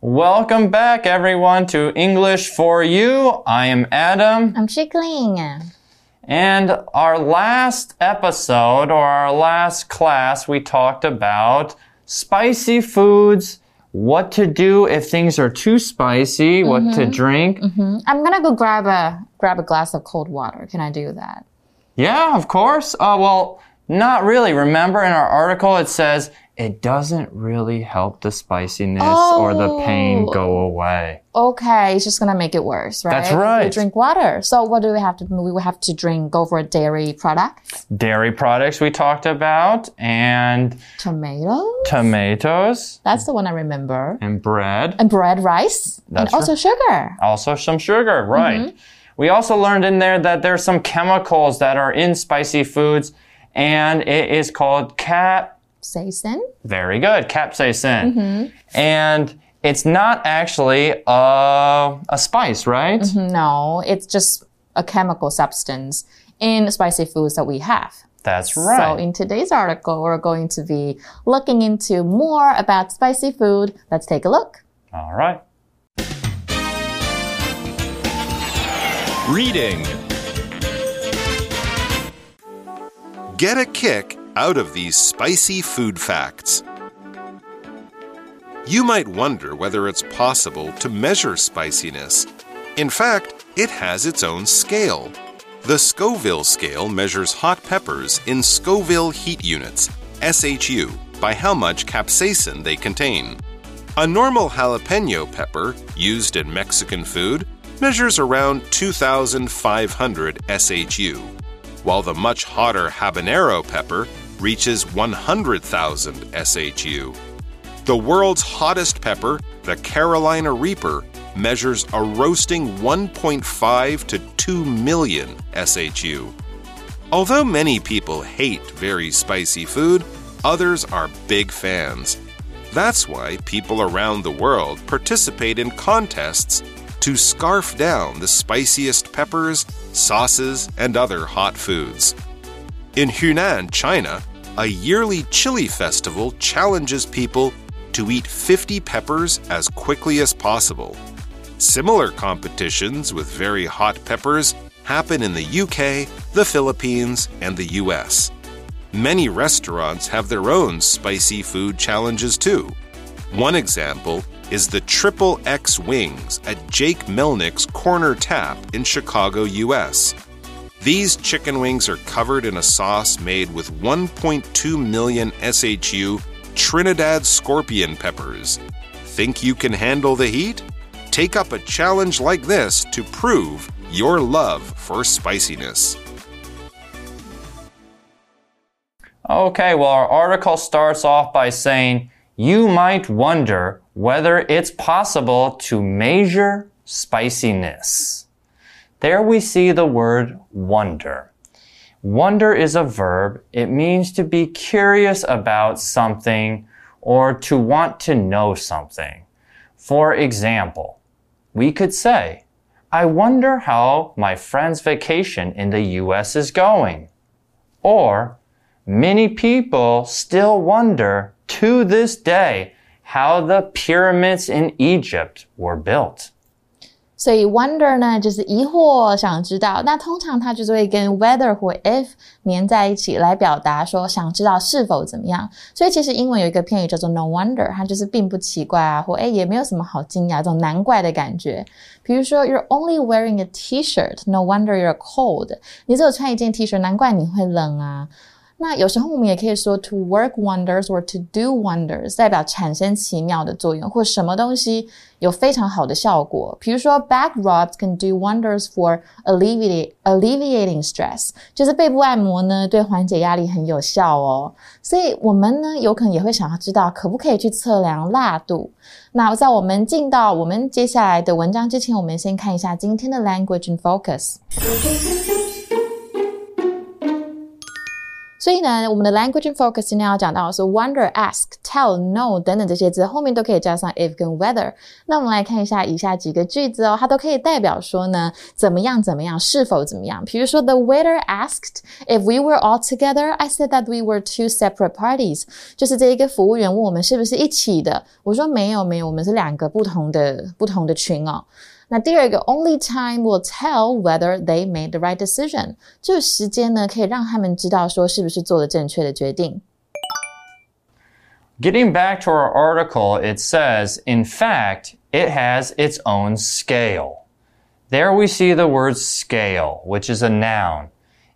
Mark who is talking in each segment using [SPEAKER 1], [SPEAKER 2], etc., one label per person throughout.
[SPEAKER 1] Welcome back, everyone, to English for You. I am Adam.
[SPEAKER 2] I'm Chickling.
[SPEAKER 1] And our last episode or our last class, we talked about spicy foods, what to do if things are too spicy, what
[SPEAKER 2] Mm-hmm.
[SPEAKER 1] to drink.
[SPEAKER 2] I'm gonna go grab a grab a glass of cold water. Can I do that?
[SPEAKER 1] Yeah, of course. Uh, well, not really. Remember in our article, it says it doesn't really help the spiciness or the pain
[SPEAKER 2] Oh.
[SPEAKER 1] go away.
[SPEAKER 2] Okay, it's just gonna make it worse, right?
[SPEAKER 1] That's
[SPEAKER 2] If we
[SPEAKER 1] right.
[SPEAKER 2] drink water. So what do we have to? We would have to drink. Go for a dairy product.
[SPEAKER 1] Dairy products we talked about, and
[SPEAKER 2] Tomatoes.
[SPEAKER 1] tomatoes,
[SPEAKER 2] That's the one I remember.
[SPEAKER 1] and bread.
[SPEAKER 2] And bread, rice,
[SPEAKER 1] That's
[SPEAKER 2] and also sugar.
[SPEAKER 1] Also, some sugar, right.
[SPEAKER 2] Mm-hmm.
[SPEAKER 1] We also learned in there that there's some chemicals that are in spicy foods, and it is called cat.
[SPEAKER 2] Seisin.
[SPEAKER 1] Very good, capsaicin.
[SPEAKER 2] Mm-hmm.
[SPEAKER 1] And it's not actually a, a spice, right?
[SPEAKER 2] No, it's just a chemical substance in spicy foods that we have.
[SPEAKER 1] That's right.
[SPEAKER 2] So in today's article, we're going to be looking into more about spicy food. Let's take a look.
[SPEAKER 1] All right.
[SPEAKER 3] Reading. Get a kick out of these spicy food facts. You might wonder whether it's possible to measure spiciness. In fact, it has its own scale. The Scoville scale measures hot peppers in Scoville heat units, SHU, by how much capsaicin they contain. A normal jalapeno pepper, used in Mexican food, measures around 2,500 SHU, while the much hotter habanero pepper reaches 100,000 SHU. The world's hottest pepper, the Carolina Reaper, measures a roasting 1.5 to 2 million SHU. Although many people hate very spicy food, others are big fans. That's why people around the world participate in contests to scarf down the spiciest peppers, sauces, and other hot foods. In Hunan, China, a yearly chili festival challenges people to eat 50 peppers as quickly as possible. Similar competitions with very hot peppers happen in the UK, the Philippines, and the US. Many restaurants have their own spicy food challenges too. One example is the Triple X Wings at Jake Melnick's Corner Tap in Chicago, US. These chicken wings are covered in a sauce made with 1.2 million SHU Trinidad scorpion peppers. Think you can handle the heat? Take up a challenge like this to prove your love for spiciness.
[SPEAKER 1] Okay, well, our article starts off by saying you might wonder whether it's possible to measure spiciness. There we see the word wonder. Wonder is a verb. It means to be curious about something or to want to know something. For example, we could say, I wonder how my friend's vacation in the US is going. Or, Many people still wonder to this day how the pyramids in Egypt were built.
[SPEAKER 2] 所以 wonder 呢，就是疑惑，想知道。那通常它就是会跟 whether 或 if 连在一起来表达说想知道是否怎么样。所以其实英文有一个片语叫做 no wonder，它就是并不奇怪啊，或诶也没有什么好惊讶这种难怪的感觉。比如说 you're only wearing a T-shirt，no wonder you're cold。你只有穿一件 T 恤，难怪你会冷啊。那有时候我们也可以说 to work wonders or to do wonders，代表产生奇妙的作用，或什么东西有非常好的效果。比如说 back rubs can do wonders for alleviating alleviating stress，就是背部按摩呢对缓解压力很有效哦。所以我们呢有可能也会想要知道可不可以去测量辣度。那在我们进到我们接下来的文章之前，我们先看一下今天的 language and focus。所以呢，我们的 language and focus 今天要讲到的是 wonder、ask、tell、know 等等这些字，后面都可以加上 if 跟 whether。那我们来看一下以下几个句子哦，它都可以代表说呢，怎么样怎么样，是否怎么样。比如说，the waiter asked if we were all together. I said that we were two separate parties. 就是这一个服务员问我们是不是一起的，我说没有没有，我们是两个不同的不同的群哦。那第二个，only time will tell whether they made the right decision。只有时间呢，可以让他们知道说是不是做了正确的决定。
[SPEAKER 1] Getting back to our article, it says, in fact, it has its own scale. There we see the word scale, which is a noun.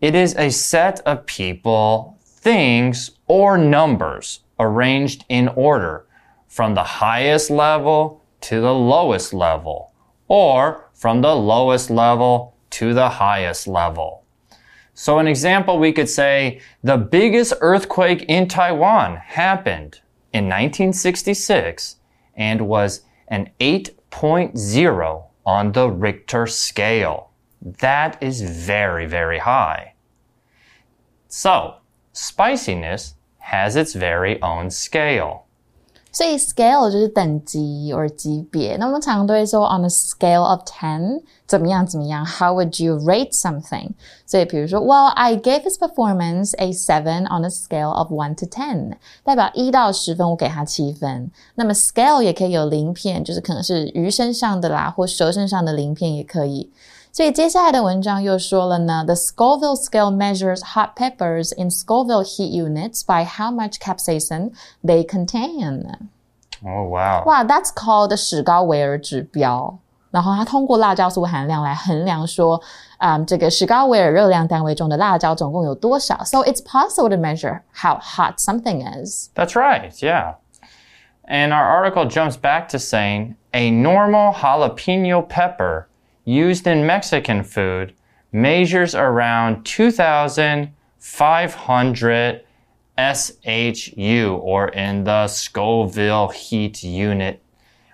[SPEAKER 1] It is a set of people, things, or numbers arranged in order from the highest level to the lowest level or from the lowest level to the highest level. So an example, we could say the biggest earthquake in Taiwan happened in 1966 and was an 8.0 on the Richter scale. That is very, very high. So, spiciness has its very own scale.
[SPEAKER 2] 所以 scale 就是等级或级别。那我们常常都会说 on a scale of ten 怎么样怎么样？How would you rate something？所以比如说，Well, I gave his performance a seven on a scale of one to ten，代表一到十分，我给他七分。那么 scale 也可以有鳞片，就是可能是鱼身上的啦，或蛇身上的鳞片也可以。 所以接下来的文章又说了呢，The Scoville scale measures hot peppers in Scoville heat units by how much capsaicin they contain.
[SPEAKER 1] Oh wow!
[SPEAKER 2] 哇，That's called 史高维尔指标。然后它通过辣椒素含量来衡量说，啊、um,，这个史高维尔热量单位中的辣椒总共有多少。So it's possible to measure how hot something is.
[SPEAKER 1] That's right. Yeah. And our article jumps back to saying a normal jalapeno pepper used in Mexican food measures around 2,500 SHU, or in the Scoville heat unit,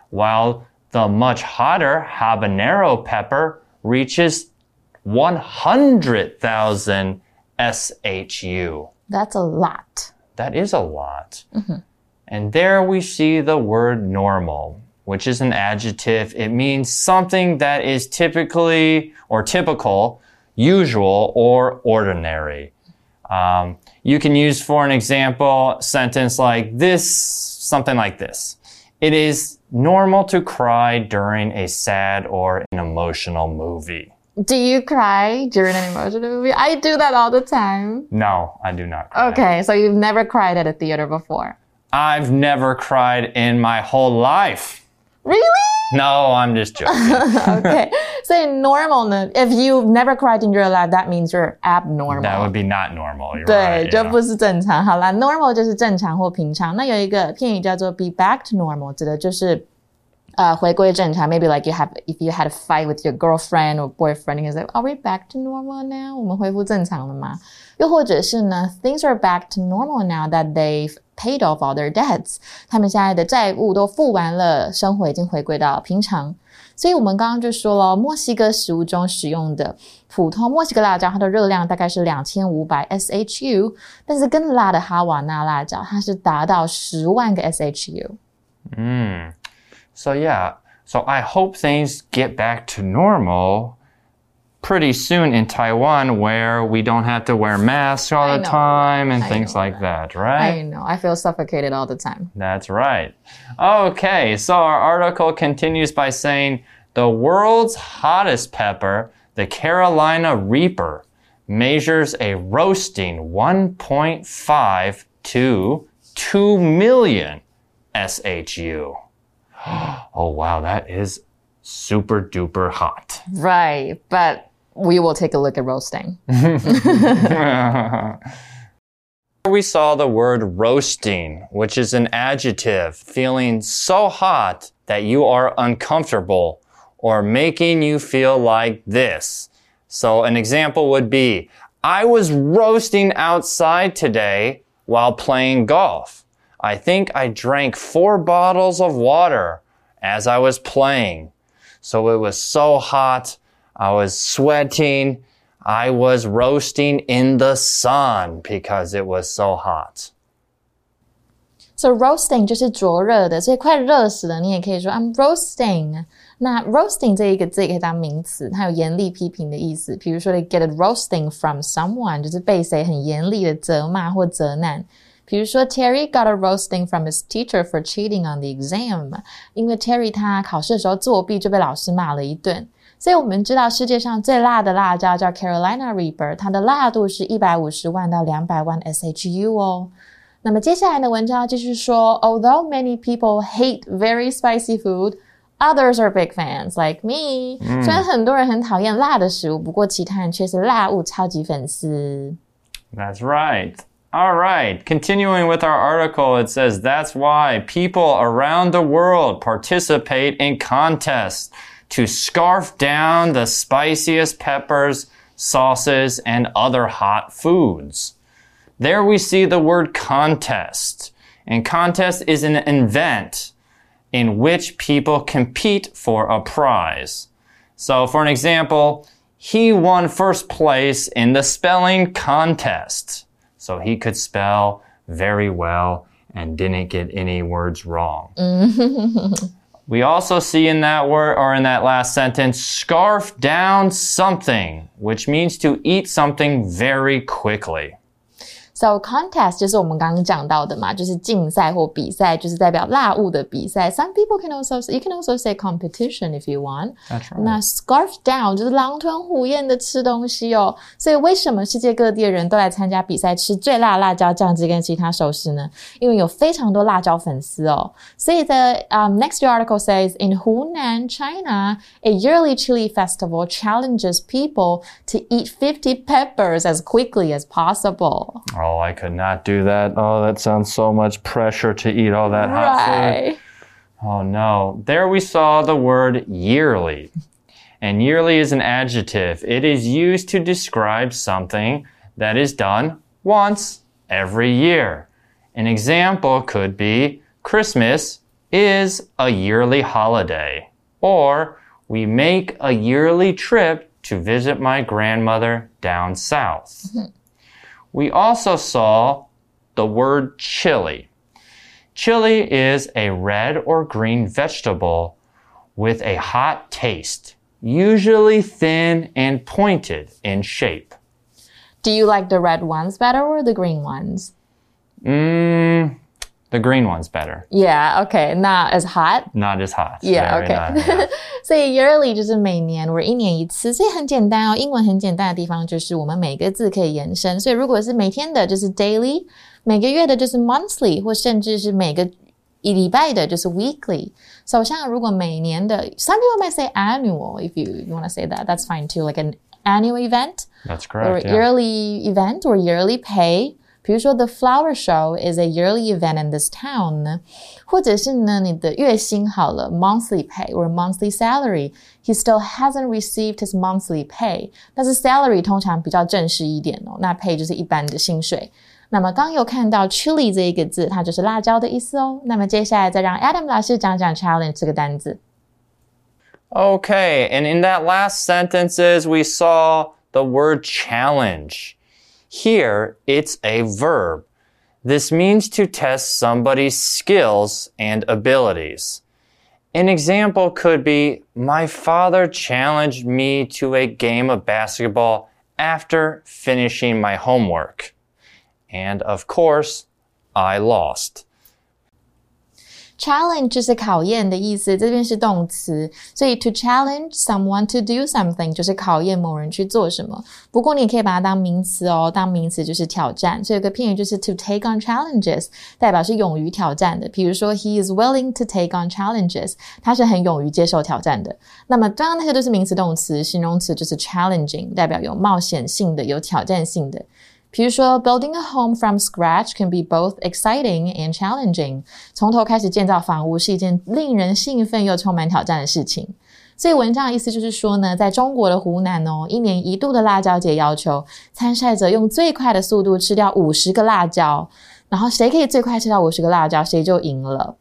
[SPEAKER 1] while the much hotter habanero pepper reaches 100,000 SHU.
[SPEAKER 2] That's a lot.
[SPEAKER 1] That is a lot. Mm -hmm. And there we see the word normal which is an adjective. It means something that is typically or typical, usual, or ordinary. Um, you can use, for an example, sentence like this, something like this. It is normal to cry during a sad or an emotional movie.
[SPEAKER 2] Do you cry during an emotional movie? I do that all the time.
[SPEAKER 1] No, I do not cry.
[SPEAKER 2] Okay, so you've never cried at a theater before?
[SPEAKER 1] I've never cried in my whole life.
[SPEAKER 2] Really?
[SPEAKER 1] No, I'm just joking.
[SPEAKER 2] okay. So normal if you've never cried in your life, that means you're abnormal.
[SPEAKER 1] That would be not normal. You're
[SPEAKER 2] 对
[SPEAKER 1] right,
[SPEAKER 2] 就
[SPEAKER 1] yeah.
[SPEAKER 2] 不是正常。好啦 normal 就是正常或平常。那有一个片语叫做 be back to normal，指的就是呃回归正常。Maybe like you have if you had a fight with your girlfriend or boyfriend, you say, "Are we back to normal now?" 我们恢复正常了吗？又或者是呢，things are back to normal now that they've paid off all their debts，他们现在的债务都付完了，生活已经回归到平常。所以我们刚刚就说了，墨西哥食物中使用的普通墨西哥辣椒，它的热量大概是两千五百 SHU，但是更辣的哈瓦那辣椒，它是达到十万个
[SPEAKER 1] SHU。Mm. So yeah, so I hope things get back to normal pretty soon in Taiwan where we don't have to wear masks all
[SPEAKER 2] I
[SPEAKER 1] the
[SPEAKER 2] know,
[SPEAKER 1] time and
[SPEAKER 2] I
[SPEAKER 1] things
[SPEAKER 2] know
[SPEAKER 1] like that, right?
[SPEAKER 2] I know, I feel suffocated all the time.
[SPEAKER 1] That's right. Okay, so our article continues by saying the world's hottest pepper, the Carolina Reaper, measures a roasting 1.5 to 2 million SHU. Oh, wow, that is super duper hot.
[SPEAKER 2] Right, but we will take a look at roasting.
[SPEAKER 1] we saw the word roasting, which is an adjective, feeling so hot that you are uncomfortable or making you feel like this. So an example would be, I was roasting outside today while playing golf. I think I drank four bottles of water as I was playing. So it was so hot. I was sweating. I was roasting in the sun because it was so hot.
[SPEAKER 2] So roasting 就是灼热的，所以快热死了，你也可以说 I'm roasting。那 roasting 这一个字也可以当名词，它有严厉批评的意思。比如说，they get a roasting from someone，就是被谁很严厉的责骂或责难。比如说，Terry got a roasting from his teacher for cheating on the exam，因为 Terry 他考试的时候作弊，就被老师骂了一顿。 所以我们知道世界上最辣的辣椒叫 Carolina Reaper，它的辣度是一百五十万到两百万 SHU 哦。那么接下来的文章继续说，Although many people hate very spicy food, others are big fans like me。虽然很多人很讨厌辣的食物，不过其他人却是辣物超级粉丝。
[SPEAKER 1] That's right. All right, continuing with our article, it says that's why people around the world participate in contests to scarf down the spiciest peppers, sauces, and other hot foods. There we see the word contest. And contest is an event in which people compete for a prize. So, for an example, he won first place in the spelling contest. So he could spell very well and didn't get any words wrong. we also see in that word or in that last sentence, scarf down something, which means to eat something very quickly.
[SPEAKER 2] So contest 就是我们刚刚讲到的嘛，就是竞赛或比赛，就是代表辣物的比赛。Some people can also you can also say competition if you want.
[SPEAKER 1] That's right.
[SPEAKER 2] 那 scarf down 就是狼吞虎咽的吃东西哦。所以为什么世界各地的人都来参加比赛吃最辣辣椒酱汁跟其他熟食呢？因为有非常多辣椒粉丝哦。所以 the um, next article says in Hunan, China, a yearly chili festival challenges people to eat 50 peppers as quickly as possible.
[SPEAKER 1] Oh, Oh, I could not do that. Oh, that sounds so much pressure to eat all that hot food. Oh no. There we saw the word yearly. And yearly is an adjective. It is used to describe something that is done once every year. An example could be Christmas is a yearly holiday. Or we make a yearly trip to visit my grandmother down south. Mm-hmm. We also saw the word chili. Chili is a red or green vegetable with a hot taste, usually thin and pointed in shape.
[SPEAKER 2] Do you like the red ones better or the green ones?
[SPEAKER 1] Mmm, the green one's better.
[SPEAKER 2] Yeah, okay, not as hot.
[SPEAKER 1] Not as hot.
[SPEAKER 2] Yeah,
[SPEAKER 1] Very
[SPEAKER 2] okay.
[SPEAKER 1] not, yeah.
[SPEAKER 2] 所以 yearly 就是每年或一年一次，所以很简单哦。英文很简单的地方就是我们每个字可以延伸，所以如果是每天的，就是 daily；每个月的，就是 monthly，或甚至是每个一礼拜的，就是 weekly。首像如果每年的，some people might say annual if you you want to say that, that's fine too, like an annual event
[SPEAKER 1] That's
[SPEAKER 2] or
[SPEAKER 1] correct. yeah.
[SPEAKER 2] yearly event or yearly pay。 比如说，the flower show is a yearly event in this town 呢，或者是呢，你的月薪好了，monthly pay or monthly salary。He still hasn't received his monthly pay，但是 salary 通常比较正式一点哦，那 pay 就是一般的薪水。那么刚有看到 chili 这一个字，它就是辣椒的意思哦。那么接下来再让 Adam 老师讲讲 challenge 这个单字。
[SPEAKER 1] Okay, and in that last sentences, we saw the word challenge. Here, it's a verb. This means to test somebody's skills and abilities. An example could be My father challenged me to a game of basketball after finishing my homework. And of course, I lost.
[SPEAKER 2] Challenge 就是考验的意思，这边是动词，所以 to challenge someone to do something 就是考验某人去做什么。不过你也可以把它当名词哦，当名词就是挑战。所以有个片语就是 to take on challenges，代表是勇于挑战的。比如说 he is willing to take on challenges，他是很勇于接受挑战的。那么刚刚那些都是名词动词，形容词就是 challenging，代表有冒险性的、有挑战性的。比如说，building a home from scratch can be both exciting and challenging。从头开始建造房屋是一件令人兴奋又充满挑战的事情。所以文章的意思就是说呢，在中国的湖南哦，一年一度的辣椒节要求参赛者用最快的速度吃掉五十个辣椒，然后谁可以最快吃到五十个辣椒，谁就赢了。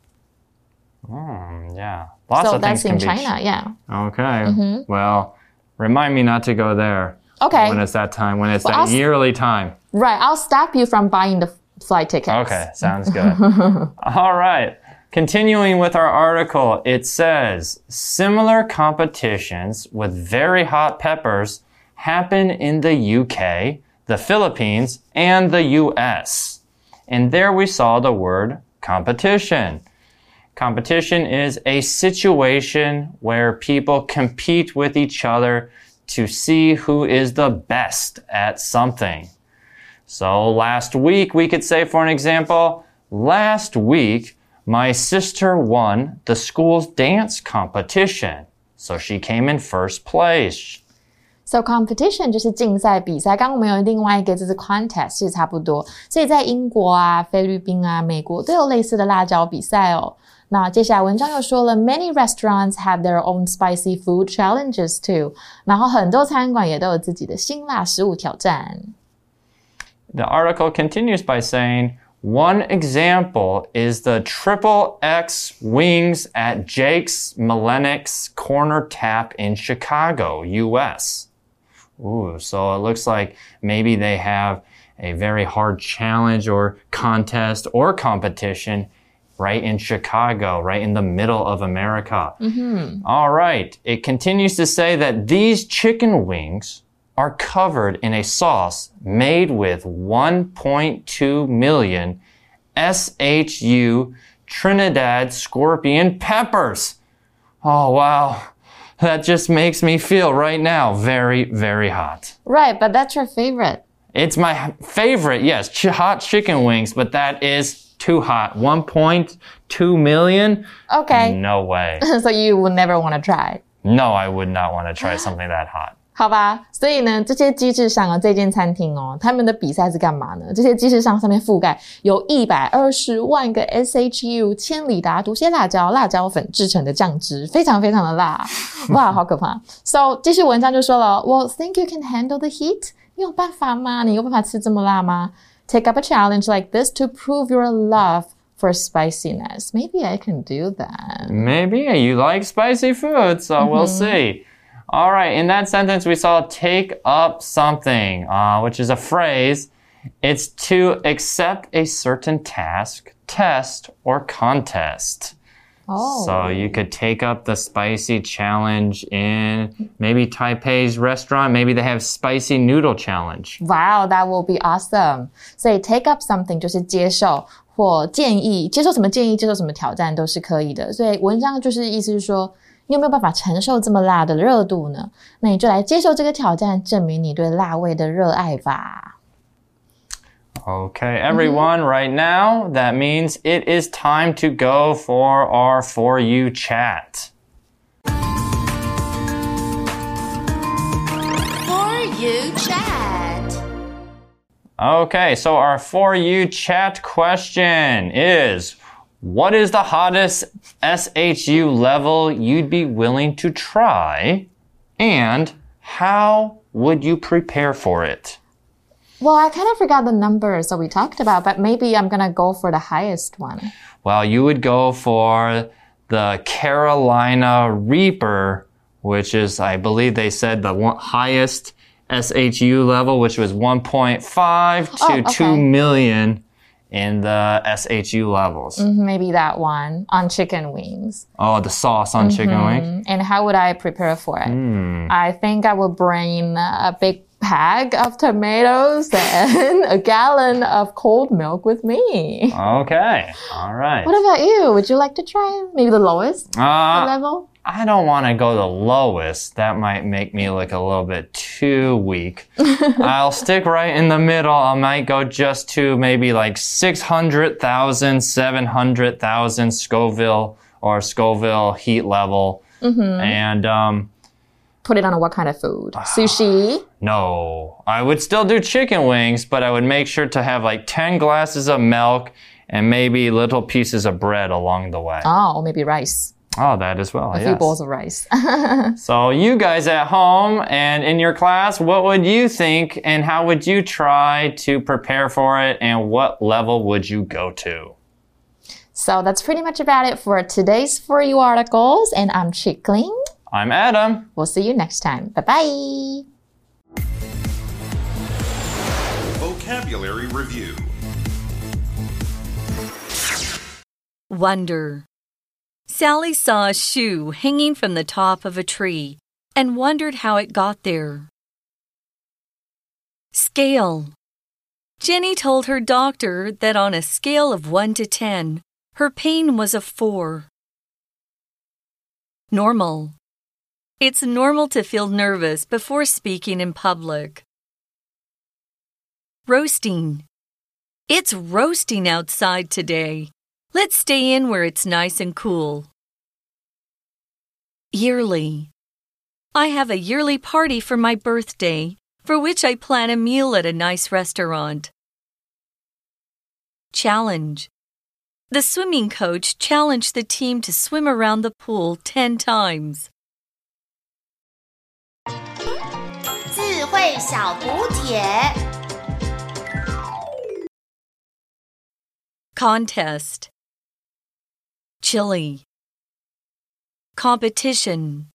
[SPEAKER 1] Hmm, yeah. Lots
[SPEAKER 2] So
[SPEAKER 1] of things
[SPEAKER 2] that's in
[SPEAKER 1] can be
[SPEAKER 2] China, yeah.
[SPEAKER 1] Okay. Well, remind me not to go there.
[SPEAKER 2] Okay.
[SPEAKER 1] When it's that time, when it's
[SPEAKER 2] Well,
[SPEAKER 1] that
[SPEAKER 2] I'll
[SPEAKER 1] yearly time.
[SPEAKER 2] Right. I'll stop you from buying the flight tickets.
[SPEAKER 1] Okay, sounds good. All right. Continuing with our article, it says similar competitions with very hot peppers happen in the UK, the Philippines, and the US. And there we saw the word competition. Competition is a situation where people compete with each other to see who is the best at something. So last week, we could say, for an example, last week, my sister won the school's dance competition. So she came in first place.
[SPEAKER 2] So competition 就是竞赛比赛，刚刚我们有另外一个就是 contest 是差不多，所以在英国啊、菲律宾啊、美国都有类似的辣椒比赛哦。 那接下来文章又说了，many restaurants have their own spicy food challenges too。然后很多餐馆也都有自己的辛辣食物挑战。
[SPEAKER 1] The article continues by saying. One example is the triple X wings at Jake's Melnick's Corner Tap in Chicago, US. Ooh, so it looks like maybe they have a very hard challenge or contest or competition right in Chicago, right in the middle of America. Mm-hmm. All right. It continues to say that these chicken wings are covered in a sauce made with 1.2 million SHU Trinidad scorpion peppers. Oh, wow. That just makes me feel right now very, very hot.
[SPEAKER 2] Right, but that's your favorite.
[SPEAKER 1] It's my favorite, yes, ch- hot chicken wings, but that is too hot. 1.2 million?
[SPEAKER 2] Okay,
[SPEAKER 1] No way.
[SPEAKER 2] so you will never want to try.
[SPEAKER 1] No, I would not want to try something that hot.
[SPEAKER 2] 好吧，所以呢，这些机制上啊，这间餐厅哦，他们的比赛是干嘛呢？这些机制上上面覆盖有一百二十万个 SHU 千里达毒蝎辣椒辣椒粉制成的酱汁，非常非常的辣，哇，好可怕！So 继续文章就说了，Well, think you can handle the heat？ 你有办法吗？你有办法吃这么辣吗？Take up a challenge like this to prove your love for spiciness. Maybe I can do that.
[SPEAKER 1] Maybe you like spicy food, so we'll see. All right, in that sentence, we saw take up something, uh, which is a phrase. It's to accept a certain task, test, or contest.
[SPEAKER 2] Oh.
[SPEAKER 1] So you could take up the spicy challenge in maybe Taipei's restaurant. Maybe they have spicy noodle challenge.
[SPEAKER 2] Wow, that will be awesome. 所以 take up something 就是接受或建议，接受什么建议，接受什么挑战都是可以的。所以文章就是意思是说，你有没有办法承受这么辣的热度呢？那你就来接受这个挑战，证明你对辣味的热爱吧。
[SPEAKER 1] Okay, mm-hmm. everyone, right now, that means it is time to go for our For You chat.
[SPEAKER 4] For you chat.
[SPEAKER 1] Okay, so our For You chat question is What is the hottest SHU level you'd be willing to try? And how would you prepare for it?
[SPEAKER 2] Well, I kind of forgot the numbers that we talked about, but maybe I'm gonna go for the highest one.
[SPEAKER 1] Well, you would go for the Carolina Reaper, which is, I believe they said, the one, highest SHU level, which was 1.5 to
[SPEAKER 2] Oh, okay.
[SPEAKER 1] 2 million in the SHU levels.
[SPEAKER 2] Maybe that one on chicken wings.
[SPEAKER 1] Oh, the sauce on chicken wings.
[SPEAKER 2] Mm, And how would I prepare for it?
[SPEAKER 1] Hmm.
[SPEAKER 2] I think I would bring a big bag of tomatoes and a gallon of cold milk with me.
[SPEAKER 1] Okay, all right.
[SPEAKER 2] What about you? Would you like to try maybe the lowest
[SPEAKER 1] Uh,
[SPEAKER 2] level?
[SPEAKER 1] I don't want to go the lowest. That might make me look a little bit too weak. I'll stick right in the middle. I might go just to maybe like 600,000, 700,000 Scoville or Scoville heat level. Mm -hmm. And um,
[SPEAKER 2] Put it on what kind of food? Sushi?
[SPEAKER 1] No, I would still do chicken wings, but I would make sure to have like 10 glasses of milk and maybe little pieces of bread along the way.
[SPEAKER 2] Oh, or maybe rice.
[SPEAKER 1] Oh, that as well.
[SPEAKER 2] A few bowls of rice.
[SPEAKER 1] So, you guys at home and in your class, what would you think and how would you try to prepare for it and what level would you go to?
[SPEAKER 2] so that's pretty much about it for today's For You articles. And I'm Chickling.
[SPEAKER 1] I'm Adam.
[SPEAKER 2] We'll see you next time. Bye bye.
[SPEAKER 3] Vocabulary Review
[SPEAKER 5] Wonder. Sally saw a shoe hanging from the top of a tree and wondered how it got there. Scale. Jenny told her doctor that on a scale of 1 to 10, her pain was a 4. Normal. It's normal to feel nervous before speaking in public. Roasting. It's roasting outside today. Let's stay in where it's nice and cool. Yearly. I have a yearly party for my birthday, for which I plan a meal at a nice restaurant. Challenge. The swimming coach challenged the team to swim around the pool 10 times.
[SPEAKER 4] 智慧小补帖。
[SPEAKER 5] Contest. Chili. Competition.